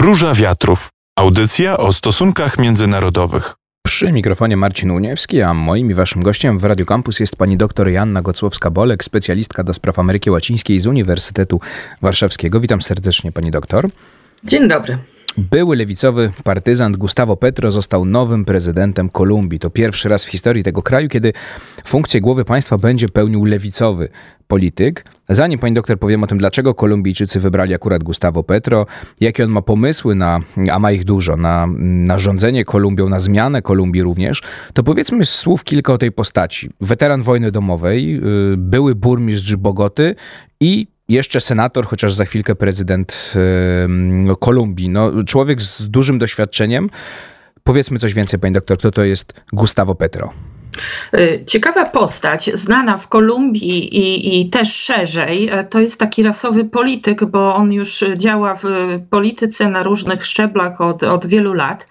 Róża Wiatrów. Audycja o stosunkach międzynarodowych. Przy mikrofonie Marcin Uniewski, a moim i waszym gościem w Radio Campus jest pani dr Joanna Gocłowska-Bolek, specjalistka do spraw Ameryki Łacińskiej z Uniwersytetu Warszawskiego. Witam serdecznie pani doktor. Dzień dobry. Były lewicowy partyzant Gustavo Petro został nowym prezydentem Kolumbii. To pierwszy raz w historii tego kraju, kiedy funkcję głowy państwa będzie pełnił lewicowy polityk. Zanim pani doktor powiem o tym, dlaczego Kolumbijczycy wybrali akurat Gustavo Petro, jakie on ma pomysły na, a ma ich dużo, na, na rządzenie Kolumbią, na zmianę Kolumbii również, to powiedzmy słów kilka o tej postaci. Weteran wojny domowej, y, były burmistrz Bogoty i jeszcze senator, chociaż za chwilkę prezydent Kolumbii. No, człowiek z dużym doświadczeniem. Powiedzmy coś więcej, pani doktor, kto to jest Gustavo Petro? Y, ciekawa postać, znana w Kolumbii i, i, też szerzej, e, to jest taki rasowy polityk, bo on już działa w polityce na różnych szczeblach od, od wielu lat.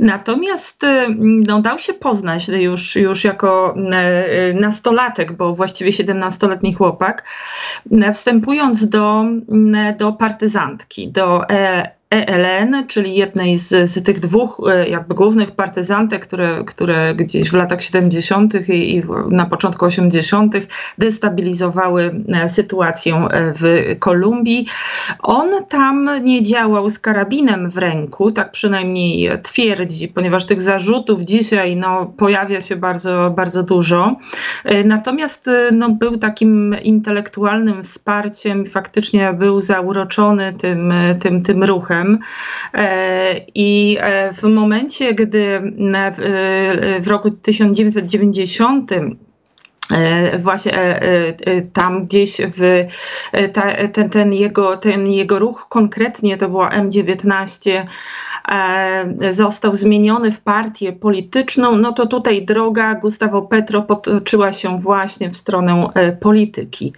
Natomiast y, no, dał się poznać już, już jako e, nastolatek, bo właściwie 17-letni chłopak, e, wstępując do, do partyzantki, do ELN, czyli jednej z, z tych dwóch e, jakby głównych partyzantek, które, które gdzieś w latach 70. i, i na początku 80. destabilizowały e, sytuację e, w Kolumbii. On tam nie działał z karabinem w ręku, tak przynajmniej twierdzi, ponieważ tych zarzutów dzisiaj no, pojawia się bardzo, bardzo dużo. Natomiast no, był takim intelektualnym wsparciem, faktycznie był zauroczony tym, tym, tym ruchem. E, I e, w momencie, gdy w roku 1990 e, właśnie tam gdzieś w ten, ten, jego, ten jego ruch konkretnie to była M19 E, został zmieniony w partię polityczną, no to tutaj droga Gustavo Petro potoczyła się właśnie w stronę e, polityki.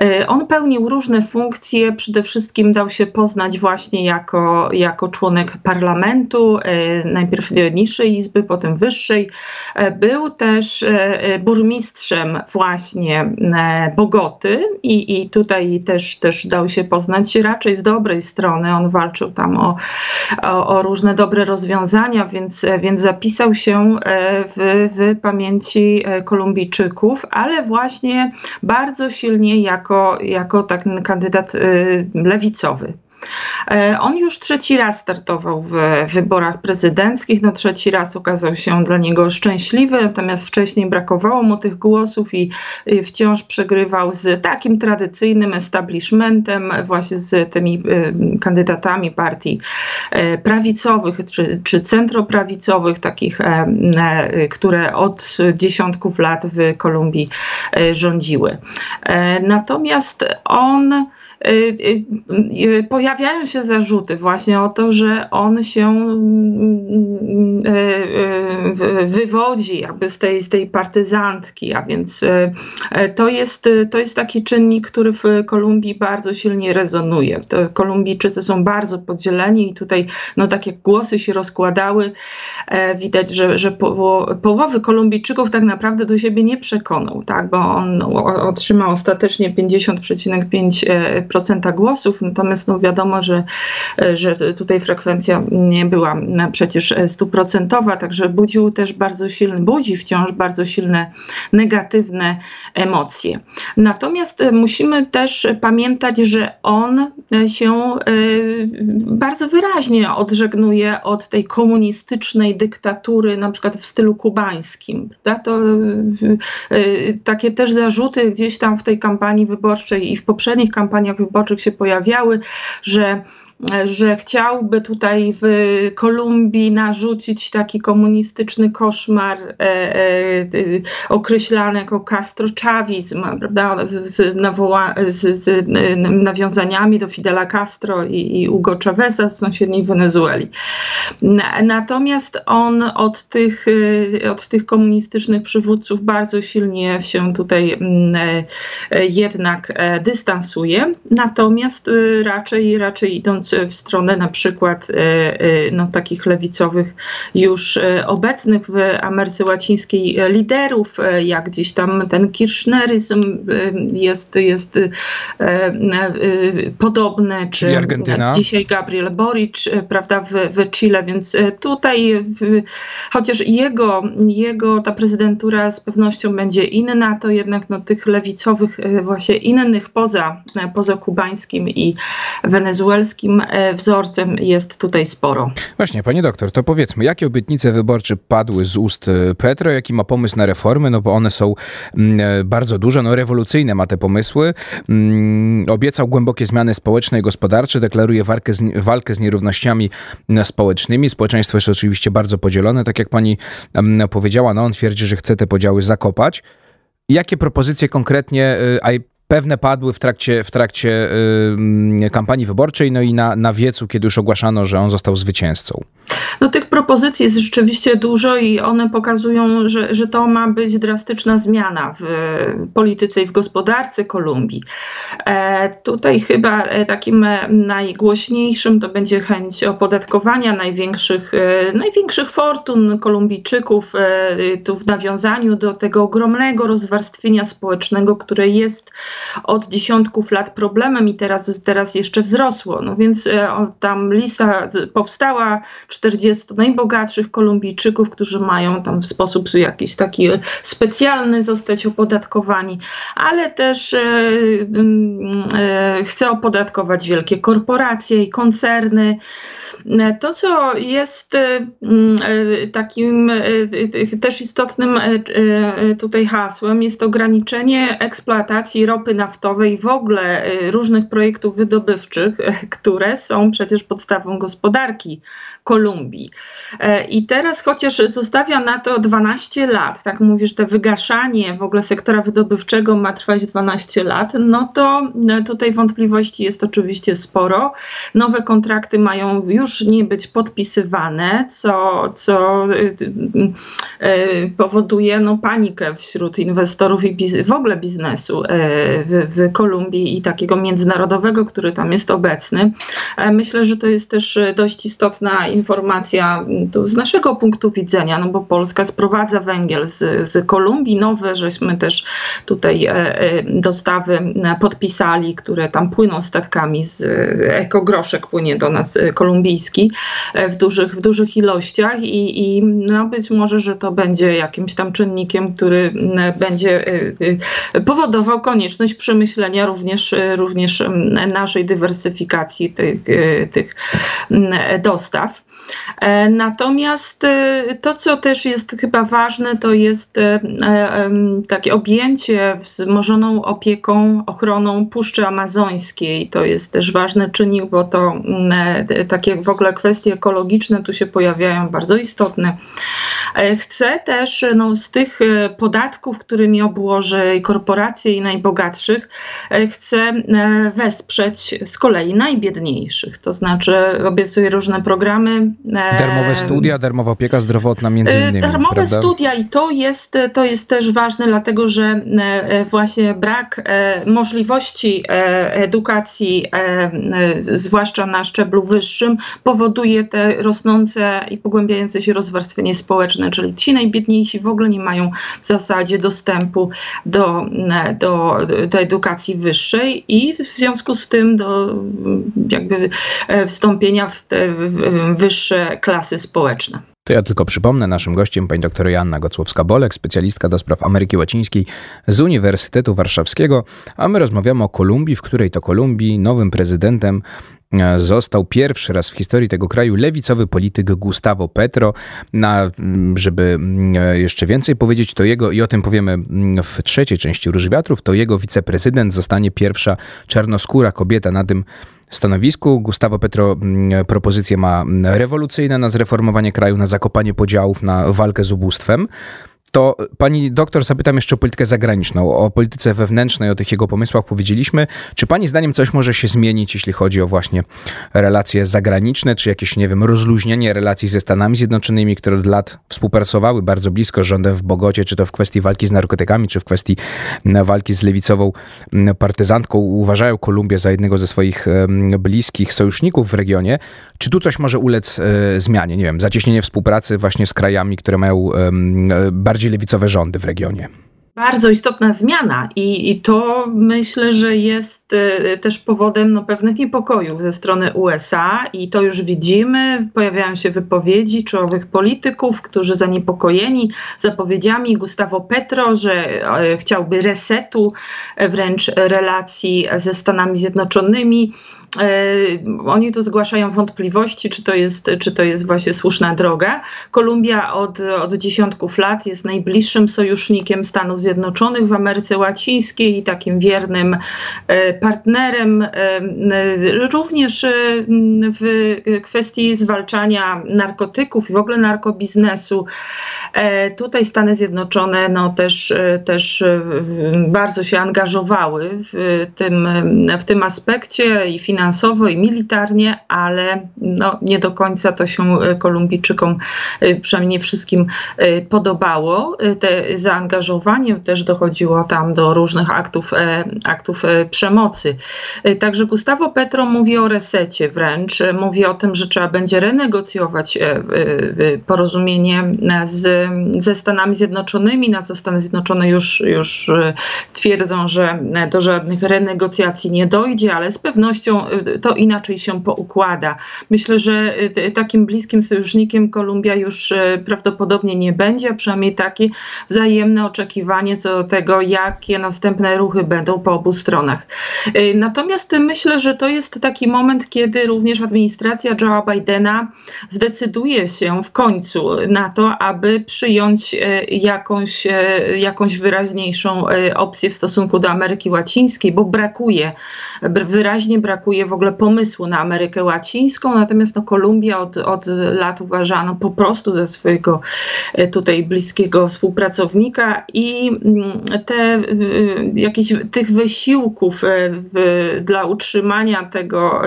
E, on pełnił różne funkcje, przede wszystkim dał się poznać właśnie jako, jako członek parlamentu, najpierw niższej izby, potem wyższej. Był też burmistrzem właśnie Bogoty i, i tutaj też, też dał się poznać raczej z dobrej strony. On walczył tam o, o, o różne dobre rozwiązania, więc, więc zapisał się e, w, w pamięci e, Kolumbijczyków, ale właśnie bardzo silnie jako, jako tak kandydat e, lewicowy. E, on już trzeci raz startował w wyborach prezydenckich. No trzeci raz okazał się dla niego szczęśliwy, natomiast wcześniej brakowało mu tych głosów i wciąż przegrywał z takim tradycyjnym establishmentem, właśnie z tymi e, kandydatami partii e, prawicowych czy, czy centroprawicowych, takich, które od dziesiątków lat w Kolumbii rządziły. Natomiast on pojawiają się zarzuty właśnie o to, że on się mm, wywodzi jakby z tej, z tej partyzantki, a więc to jest, to jest taki czynnik, który w Kolumbii bardzo silnie rezonuje. To Kolumbijczycy są bardzo podzieleni i tutaj no tak jak głosy się rozkładały, e, widać, że, że połowy Kolumbijczyków tak naprawdę do siebie nie przekonał, tak, bo on otrzymał ostatecznie 50,5% procenta głosów, natomiast no wiadomo, że, że tutaj frekwencja nie była przecież stuprocentowa, także budził też bardzo silny, budzi wciąż bardzo silne negatywne emocje. Natomiast musimy też pamiętać, że on się e, bardzo wyraźnie odżegnuje od tej komunistycznej dyktatury, na przykład w stylu kubańskim. Prawda? To e, takie też zarzuty gdzieś tam w tej kampanii wyborczej i w poprzednich kampaniach wyborczych się pojawiały, że że chciałby tutaj w Kolumbii narzucić taki komunistyczny koszmar e, e, określany jako castroczawizm, prawda, z, nawoła, z, z, nawiązaniami do Fidela Castro i, i Hugo Chaveza z sąsiedniej Wenezueli. Natomiast on od tych, e, od tych komunistycznych przywódców bardzo silnie się tutaj e, jednak e, dystansuje, natomiast raczej, raczej idąc idąc w stronę na przykład no, takich lewicowych już obecnych w Ameryce Łacińskiej liderów, jak gdzieś tam ten kirchneryzm jest, jest podobny, czy Argentyna. dzisiaj Gabriel Boric, prawda, w, w Chile, więc tutaj w, chociaż jego, jego ta prezydentura z pewnością będzie inna, to jednak no, tych lewicowych właśnie innych poza, poza kubańskim i wenezuelskim e, wzorcem jest tutaj sporo. Właśnie, pani doktor, to powiedzmy, jakie obietnice wyborcze padły z ust e, Petro, jaki ma pomysł na reformy, no bo one są mm, e, bardzo duże, no rewolucyjne ma te pomysły. Mm, obiecał głębokie zmiany społeczne i gospodarcze, deklaruje walkę z, walkę z nierównościami społecznymi. Społeczeństwo jest oczywiście bardzo podzielone, tak jak pani mm, powiedziała, no on twierdzi, że chce te podziały zakopać. Jakie propozycje konkretnie, a pewne padły w trakcie, w trakcie kampanii wyborczej, no i na, na wiecu, kiedy już ogłaszano, że on został zwycięzcą. No tych propozycji jest rzeczywiście dużo i one pokazują, że, że to ma być drastyczna zmiana w polityce i w gospodarce Kolumbii. E, tutaj chyba e, takim e, najgłośniejszym to będzie chęć opodatkowania największych, e, największych fortun Kolumbijczyków, e, tu w nawiązaniu do tego ogromnego rozwarstwienia społecznego, które jest od dziesiątków lat problemem i teraz, teraz jeszcze wzrosło. No więc e, tam lista powstała 40 najbogatszych Kolumbijczyków, którzy mają tam w sposób jakiś taki specjalny zostać opodatkowani, ale też e, e, chce opodatkować wielkie korporacje i koncerny. To, co jest takim też istotnym tutaj hasłem, jest ograniczenie eksploatacji ropy naftowej, w ogóle różnych projektów wydobywczych, które są przecież podstawą gospodarki Kolumbii. E, I teraz chociaż zostawia na to 12 lat, tak mówisz, to wygaszanie w ogóle sektora wydobywczego ma trwać 12 lat, no to e, tutaj wątpliwości jest oczywiście sporo. Nowe kontrakty mają już nie być podpisywane, co, co e, powoduje no, panikę wśród inwestorów i w ogóle biznesu w, w Kolumbii i takiego międzynarodowego, który tam jest obecny. Myślę, że to jest też dość istotna informacja tu z naszego punktu widzenia, no bo Polska sprowadza węgiel z, z Kolumbii, nowe, żeśmy też tutaj e, e, dostawy podpisali, które tam płyną statkami z ekogroszek płynie do nas e, kolumbijski w dużych, w dużych ilościach i, i no być może, że to będzie jakimś tam czynnikiem, który będzie powodował konieczność przemyślenia również, również naszej dywersyfikacji tych, tych dostaw. E, natomiast e, to, co też jest chyba ważne, to jest e, takie objęcie wzmożoną opieką, ochroną Puszczy Amazońskiej. To jest też ważny czynnik, bo to takie w ogóle kwestie ekologiczne tu się pojawiają bardzo istotne. Chcę też no, z tych podatków, którymi obłoży korporacje i najbogatszych, chcę wesprzeć z kolei najbiedniejszych. To znaczy obiecuję różne programy Darmowe studia, darmowa opieka zdrowotna między e, innymi. Darmowe prawda? studia i to jest, to jest też ważne, dlatego że e, właśnie brak e, możliwości edukacji, zwłaszcza na szczeblu wyższym, powoduje te rosnące i pogłębiające się rozwarstwienie społeczne, czyli ci najbiedniejsi w ogóle nie mają w zasadzie dostępu do, do, do edukacji wyższej i w związku z tym do jakby wstąpienia w te wyższe klasy społeczne. To ja tylko przypomnę, naszym gościem pani dr Joanna Gocłowska-Bolek, specjalistka do spraw Ameryki Łacińskiej z Uniwersytetu Warszawskiego, a my rozmawiamy o Kolumbii, w której to Kolumbii nowym prezydentem e, został pierwszy raz w historii tego kraju lewicowy polityk Gustavo Petro. Na, żeby jeszcze więcej powiedzieć, to jego, i o tym powiemy w trzeciej części Róży Wiatrów, to jego wiceprezydent zostanie pierwsza czarnoskóra kobieta na tym stanowisku. Gustavo Petro mm, propozycje ma rewolucyjne na zreformowanie kraju, na zakopanie podziałów, na walkę z ubóstwem. To pani doktor zapytam jeszcze o politykę zagraniczną, o polityce wewnętrznej, o tych jego pomysłach powiedzieliśmy. Czy pani zdaniem coś może się zmienić, jeśli chodzi o właśnie relacje zagraniczne, czy jakieś, nie wiem, rozluźnienie relacji ze Stanami Zjednoczonymi, które od lat współpracowały bardzo blisko z rządem w Bogocie, czy to w kwestii walki z narkotykami, czy w kwestii walki z lewicową partyzantką, uważają Kolumbię za jednego ze swoich bliskich sojuszników w regionie. Czy tu coś może ulec e, zmianie? Nie wiem, zacieśnienie współpracy właśnie z krajami, które mają bardziej lewicowe rządy w regionie. Bardzo istotna zmiana i, i to myślę, że jest e, też powodem no, pewnych niepokojów ze strony USA i to już widzimy. Pojawiają się wypowiedzi czołowych polityków, którzy zaniepokojeni zapowiedziami Gustavo Petro, że e, chciałby resetu wręcz relacji ze Stanami Zjednoczonymi. E, oni tu zgłaszają wątpliwości, czy to jest, czy to jest właśnie słuszna droga. Kolumbia od, od dziesiątków lat jest najbliższym sojusznikiem Stanów Zjednoczonych w Ameryce Łacińskiej i takim wiernym e, partnerem, e, również w kwestii zwalczania narkotyków i w ogóle narkobiznesu. Tutaj Stany Zjednoczone no, też, też bardzo się angażowały w tym, w tym aspekcie i finansowo finansowo i militarnie, ale no, nie do końca to się e, Kolumbijczykom, e, przynajmniej nie wszystkim e, podobało. Te zaangażowanie też dochodziło tam do różnych aktów, aktów przemocy. Także Gustavo Petro mówi o resecie wręcz, mówi o tym, że trzeba będzie renegocjować porozumienie z, ze Stanami Zjednoczonymi, na co Stany Zjednoczone już, już twierdzą, że do żadnych renegocjacji nie dojdzie, ale z pewnością to inaczej się poukłada. Myślę, że y, takim bliskim sojusznikiem Kolumbia już y, prawdopodobnie nie będzie, a przynajmniej takie wzajemne oczekiwanie co do tego, jakie następne ruchy będą po obu stronach. Y, natomiast myślę, że to jest taki moment, kiedy również administracja Joea Bidena zdecyduje się w końcu na to, aby przyjąć jakąś, jakąś wyraźniejszą opcję w stosunku do Ameryki Łacińskiej, bo brakuje, wyraźnie brakuje w ogóle pomysłu na Amerykę Łacińską, natomiast no, Kolumbia od, od lat uważano po prostu za swojego e, tutaj bliskiego współpracownika i mm, te e, jakieś tych wysiłków e, w, dla utrzymania tego,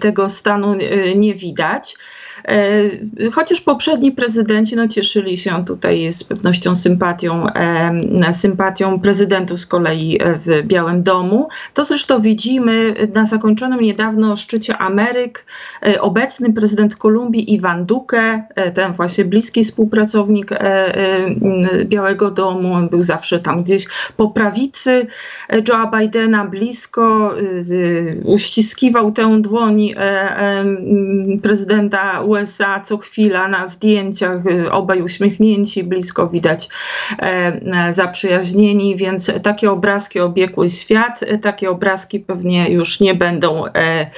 tego stanu nie widać. Chociaż poprzedni prezydenci no, cieszyli się tutaj z pewnością sympatią, sympatią prezydentów z kolei w Białym Domu. To zresztą widzimy na zakończonym niedawno szczycie Ameryk. E, obecny prezydent Kolumbii Iwan Duque, e, ten właśnie bliski współpracownik Białego Domu, on był zawsze tam gdzieś po prawicy Joea Bidena, blisko, uściskiwał tę dłoń prezydenta USA co chwila na zdjęciach, obaj uśmiechnięci, blisko widać e, e, zaprzyjaźnieni, więc takie obrazki obiegły świat, takie obrazki pewnie już nie będą, e,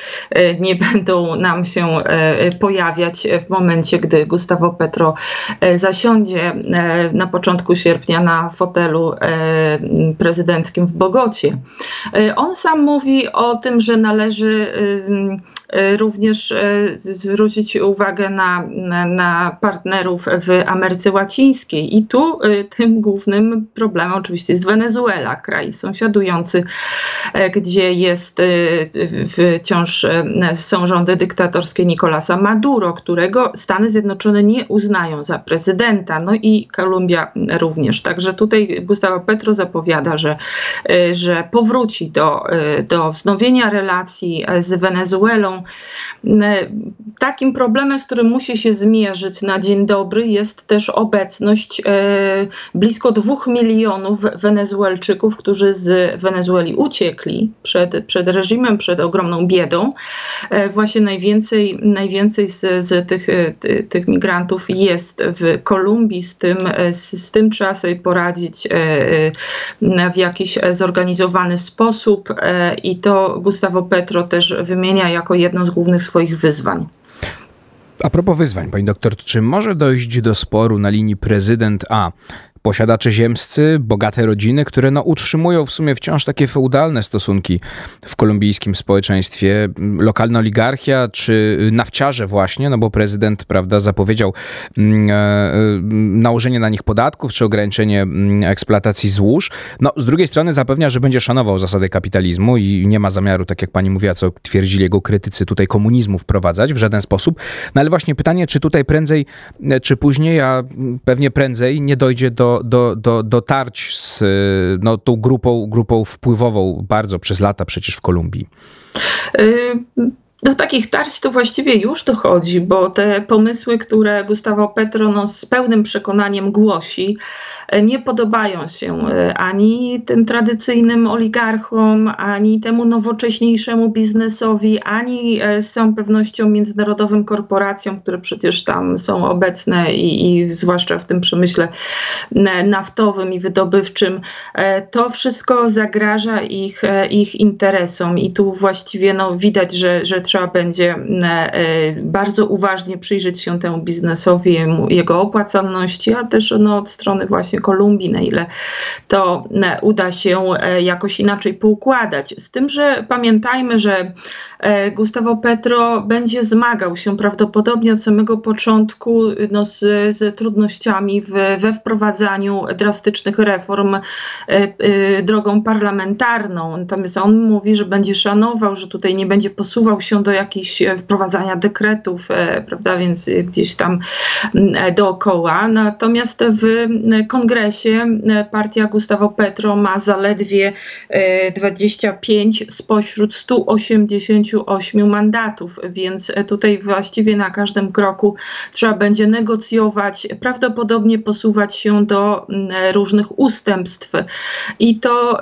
nie będą nam się pojawiać w momencie, gdy Gustavo Petro zasiądzie na początku sierpnia na fotelu prezydenckim w Bogocie. On sam mówi o tym, że należy również zwrócić uwagę, na, na, partnerów w Ameryce Łacińskiej. I tu y, tym głównym problemem oczywiście jest Wenezuela, kraj sąsiadujący, e, gdzie jest wciąż e, są rządy dyktatorskie Nicolasa Maduro, którego Stany Zjednoczone nie uznają za prezydenta, no i Kolumbia również. Także tutaj Gustavo Petro zapowiada, że, e, że powróci do, do wznowienia relacji z Wenezuelą. Takim problemem z którym musi się zmierzyć na dzień dobry, jest też obecność e, blisko dwóch milionów Wenezuelczyków, którzy z Wenezueli uciekli przed, przed reżimem, przed ogromną biedą. E, właśnie najwięcej, najwięcej z, z tych, e, tych migrantów jest w Kolumbii, z tym, z, z tym trzeba sobie poradzić w jakiś zorganizowany sposób i to Gustavo Petro też wymienia jako jedno z głównych swoich wyzwań. A propos wyzwań, pani doktor, czy może dojść do sporu na linii prezydent A posiadacze ziemscy, bogate rodziny, które no, utrzymują w sumie wciąż takie feudalne stosunki w kolumbijskim społeczeństwie. Lokalna oligarchia czy nawciarze właśnie, no bo prezydent prawda, zapowiedział mm, e, nałożenie na nich podatków czy ograniczenie mm, eksploatacji złóż. No, z drugiej strony zapewnia, że będzie szanował zasady kapitalizmu i nie ma zamiaru, tak jak pani mówiła, co twierdzili jego krytycy, tutaj komunizmu wprowadzać w żaden sposób. No ale właśnie pytanie, czy tutaj prędzej, czy później, a pewnie prędzej nie dojdzie do, do, do, do tarć z no, tą grupą, grupą wpływową bardzo przez lata przecież w Kolumbii. Do takich tarć to właściwie już dochodzi, bo te pomysły, które Gustavo Petro no, z pełnym przekonaniem głosi, e, nie podobają się e, ani tym tradycyjnym oligarchom, ani temu nowocześniejszemu biznesowi, ani e, z całą pewnością międzynarodowym korporacjom, które przecież tam są obecne i, i zwłaszcza w tym przemyśle naftowym i wydobywczym. To wszystko zagraża ich, ich interesom i tu właściwie no, widać, że, że trzeba będzie e, bardzo uważnie przyjrzeć się temu biznesowi, jego opłacalności, a też no, od strony właśnie Kolumbii, na ile to e, uda się e, jakoś inaczej poukładać. Z tym, że pamiętajmy, że Gustavo Petro będzie zmagał się prawdopodobnie od samego początku no, z, z trudnościami w, we wprowadzaniu drastycznych reform drogą parlamentarną. Natomiast on mówi, że będzie szanował, że tutaj nie będzie posuwał się do jakichś e, wprowadzania dekretów, e, prawda, więc gdzieś tam e, dookoła. Natomiast w kongresie partia Gustavo Petro ma zaledwie 25 spośród 188 mandatów, więc tutaj właściwie na każdym kroku trzeba będzie negocjować, prawdopodobnie posuwać się do różnych ustępstw. I to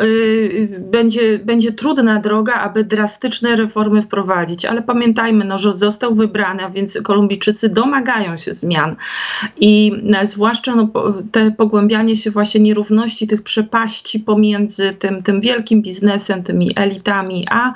będzie, będzie trudna droga, aby drastyczne reformy wprowadzić, ale pamiętajmy, no, że został wybrany, a więc Kolumbijczycy domagają się zmian i e, zwłaszcza no, te pogłębianie się właśnie nierówności, tych przepaści pomiędzy tym, tym wielkim biznesem, tymi elitami, a,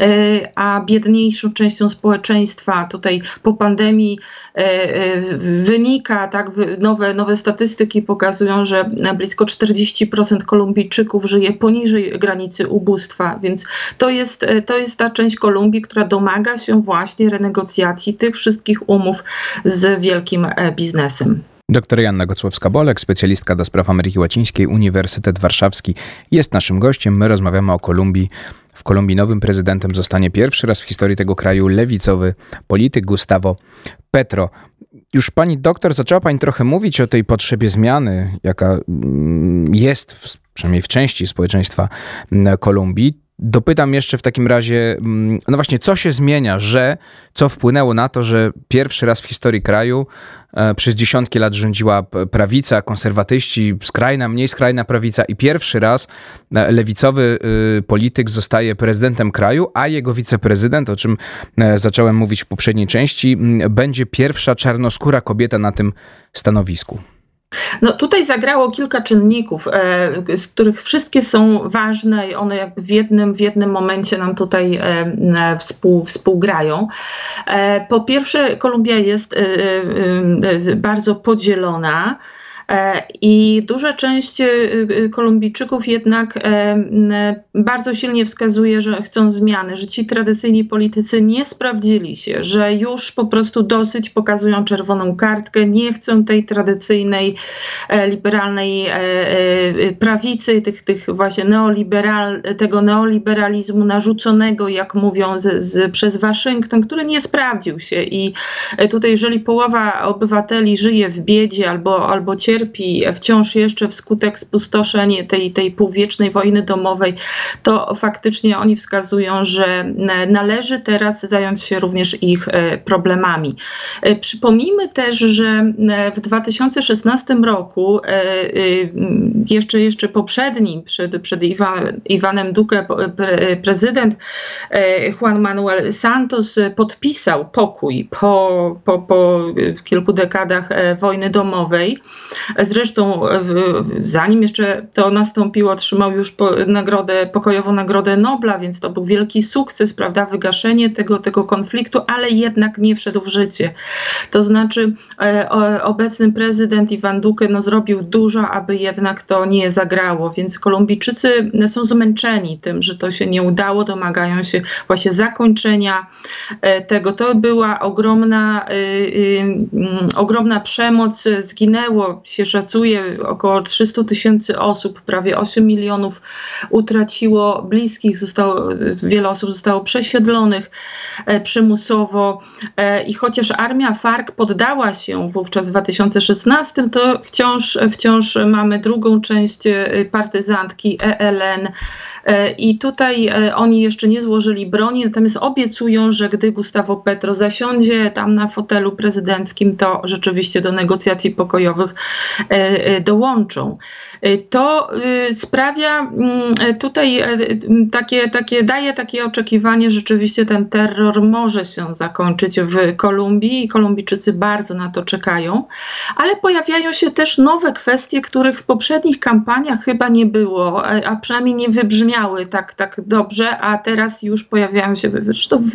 e, a biedniejszą częścią społeczeństwa. Tutaj po pandemii e, wynika, tak, nowe, nowe statystyki pokazują, że blisko 40% Kolumbijczyków żyje poniżej granicy ubóstwa, więc to jest, to jest ta część Kolumbii, która domaga domaga się właśnie renegocjacji tych wszystkich umów z wielkim e, biznesem. Doktor Janna Gocłowska-Bolek, specjalistka do spraw Ameryki Łacińskiej, Uniwersytet Warszawski, jest naszym gościem. My rozmawiamy o Kolumbii. W Kolumbii nowym prezydentem zostanie pierwszy raz w historii tego kraju lewicowy polityk Gustavo Petro. Już pani doktor zaczęła pani trochę mówić o tej potrzebie zmiany, jaka mm, jest w, przynajmniej w części społeczeństwa mm, Kolumbii. Dopytam jeszcze w takim razie, mm, no właśnie, co się zmienia, że co wpłynęło na to, że pierwszy raz w historii kraju e, przez dziesiątki lat rządziła prawica, konserwatyści, skrajna, mniej skrajna prawica i pierwszy raz e, lewicowy y, polityk zostaje prezydentem kraju, a jego wiceprezydent, o czym e, zacząłem mówić w poprzedniej części, będzie pierwsza czarnoskóra kobieta na tym stanowisku. No tutaj zagrało kilka czynników, e, z których wszystkie są ważne i one jakby w jednym, w jednym momencie nam tutaj e, współ, współgrają. E, po pierwsze, Kolumbia jest bardzo podzielona. E, I duża część e, e, Kolumbijczyków jednak bardzo silnie wskazuje, że chcą zmiany, że ci tradycyjni politycy nie sprawdzili się, że już po prostu dosyć pokazują czerwoną kartkę, nie chcą tej tradycyjnej, liberalnej prawicy, tych, tych właśnie neoliberal, tego neoliberalizmu narzuconego, jak mówią, z, z, przez Waszyngton, który nie sprawdził się. I tutaj, jeżeli połowa obywateli żyje w biedzie albo, albo cierpi, cierpi wciąż jeszcze wskutek spustoszeń tej, tej półwiecznej wojny domowej, to faktycznie oni wskazują, że należy teraz zająć się również ich e, problemami. E, przypomnijmy też, że w 2016 roku, e, jeszcze, jeszcze poprzednim, przed, przed Iwanem Duque, prezydent Juan Manuel Santos podpisał pokój po, po, po kilku dekadach wojny domowej. Zresztą zanim jeszcze to nastąpiło, otrzymał już nagrodę, pokojową Nagrodę Nobla, więc to był wielki sukces, prawda, wygaszenie tego, tego konfliktu, ale jednak nie wszedł w życie. To znaczy obecny prezydent Iwan Duque no, zrobił dużo, aby jednak to nie zagrało, więc Kolumbijczycy są zmęczeni tym, że to się nie udało, domagają się właśnie zakończenia e, tego. To była ogromna, y, y, ogromna przemoc, zginęło się szacuje około 300 tysięcy osób, prawie 8 milionów utraciło bliskich, zostało, wiele osób zostało przesiedlonych e, przymusowo. E, i chociaż armia FARC poddała się wówczas w 2016, to wciąż, wciąż mamy drugą część partyzantki ELN, E, I tutaj e, oni jeszcze nie złożyli broni, natomiast obiecują, że gdy Gustavo Petro zasiądzie tam na fotelu prezydenckim, to rzeczywiście do negocjacji pokojowych e, dołączą. To sprawia mm, tutaj takie, takie, daje takie oczekiwanie, że rzeczywiście ten terror może się zakończyć w Kolumbii i Kolumbijczycy bardzo na to czekają, ale pojawiają się też nowe kwestie, których w poprzednich kampaniach chyba nie było, a przynajmniej nie wybrzmiało istniały tak, tak dobrze, a teraz już pojawiają się zresztą w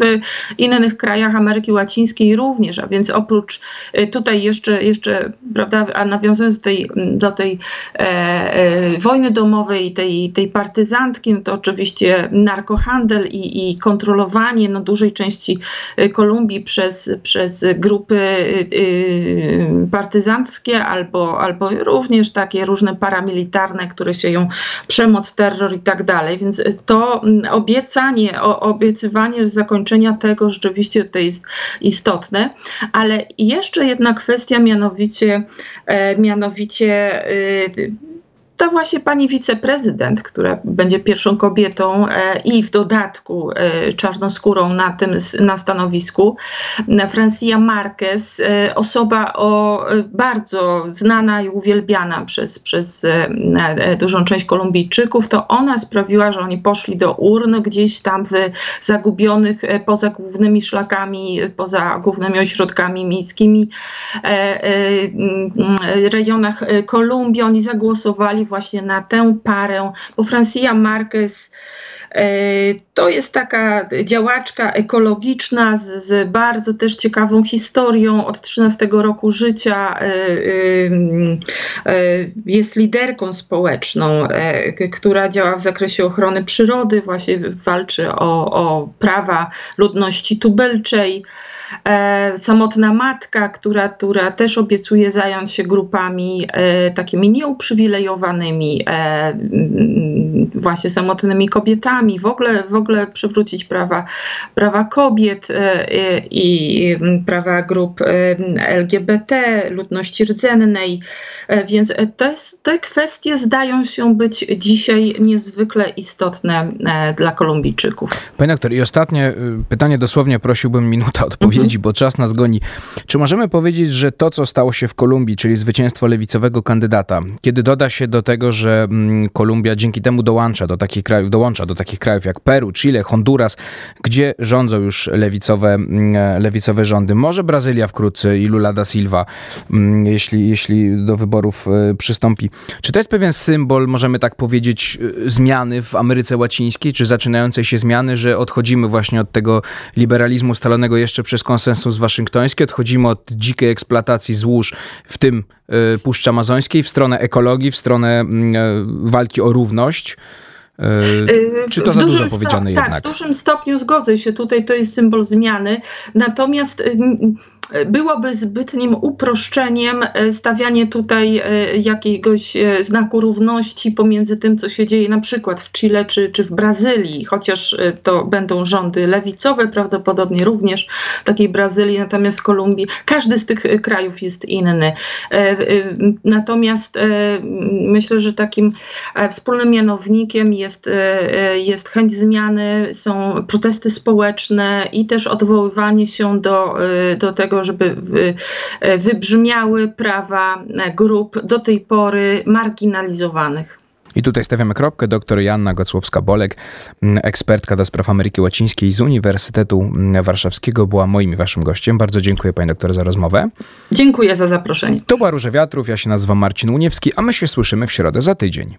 innych krajach Ameryki Łacińskiej również, a więc oprócz y, tutaj jeszcze, jeszcze prawda, a nawiązując do tej, do tej e, e, wojny domowej, tej, tej partyzantki, no to oczywiście narkohandel i, i kontrolowanie no, dużej części y, Kolumbii przez, przez grupy y, partyzanckie albo, albo również takie różne paramilitarne, które się ją przemoc, terror i tak dalej. Więc to obiecanie, obiecywanie zakończenia tego rzeczywiście to jest istotne. Ale jeszcze jedna kwestia, mianowicie, e, mianowicie to właśnie pani wiceprezydent, która będzie pierwszą kobietą e, i w dodatku e, czarnoskórą na tym na stanowisku, Francia Marquez, e, osoba o bardzo znana i uwielbiana przez, przez dużą część Kolumbijczyków, to ona sprawiła, że oni poszli do urn gdzieś tam w zagubionych poza głównymi szlakami, poza głównymi ośrodkami miejskimi rejonach Kolumbii. Oni zagłosowali właśnie na tę parę, bo Francia Marquez to jest taka działaczka ekologiczna z, z, bardzo też ciekawą historią. Od 13 roku życia e, e, jest liderką społeczną, która działa w zakresie ochrony przyrody, właśnie walczy o, o prawa ludności tubylczej. E, samotna matka, która, która też obiecuje zająć się grupami e, takimi nieuprzywilejowanymi, e, właśnie samotnymi kobietami, w ogóle, w ogóle przywrócić prawa, prawa kobiet i prawa grup LGBT, ludności rdzennej. Więc jest, te kwestie zdają się być dzisiaj niezwykle istotne dla Kolumbijczyków. Panie doktor, i ostatnie y, pytanie, dosłownie prosiłbym minutę odpowiedzi odpowiedzi, bo czas nas goni. Czy możemy powiedzieć, że to, co stało się w Kolumbii, czyli zwycięstwo lewicowego kandydata, kiedy doda się do tego, że mm, Kolumbia dzięki temu dołącza do takich krajów, dołącza do takich krajów jak Peru, Chile, Honduras, gdzie rządzą już lewicowe, mm, lewicowe rządy. Może Brazylia wkrótce i Lula da Silva, mm, jeśli, jeśli do wyborów e, przystąpi. Czy to jest pewien symbol, możemy tak powiedzieć, e, zmiany w Ameryce Łacińskiej, czy zaczynającej się zmiany, że odchodzimy właśnie od tego liberalizmu ustalonego jeszcze przez konsensus waszyngtoński. Odchodzimy od dzikiej eksploatacji złóż, w tym Puszczy Amazońskiej, w stronę ekologii, w stronę y, walki o równość. Y, czy to za dużo powiedziane tak, jednak? Tak, w dużym stopniu zgodzę się. Tutaj to jest symbol zmiany. Natomiast byłoby zbytnim uproszczeniem e, stawianie tutaj e, jakiegoś e, znaku równości pomiędzy tym, co się dzieje na przykład w Chile czy, czy w Brazylii, chociaż to będą rządy lewicowe, prawdopodobnie również takiej Brazylii, natomiast Kolumbii. Każdy z tych krajów jest inny. Natomiast myślę, że takim wspólnym mianownikiem jest, jest chęć zmiany, są protesty społeczne i też odwoływanie się do, do tego, tego, żeby wybrzmiały prawa grup do tej pory marginalizowanych. I tutaj stawiamy kropkę. Doktor Joanna Gocłowska-Bolek, ekspertka do spraw Ameryki Łacińskiej z Uniwersytetu Warszawskiego, była moim i waszym gościem. Bardzo dziękuję pani doktor za rozmowę. Dziękuję za zaproszenie. To była Róże Wiatrów, ja się nazywam Marcin Uniewski, a my się słyszymy w środę za tydzień.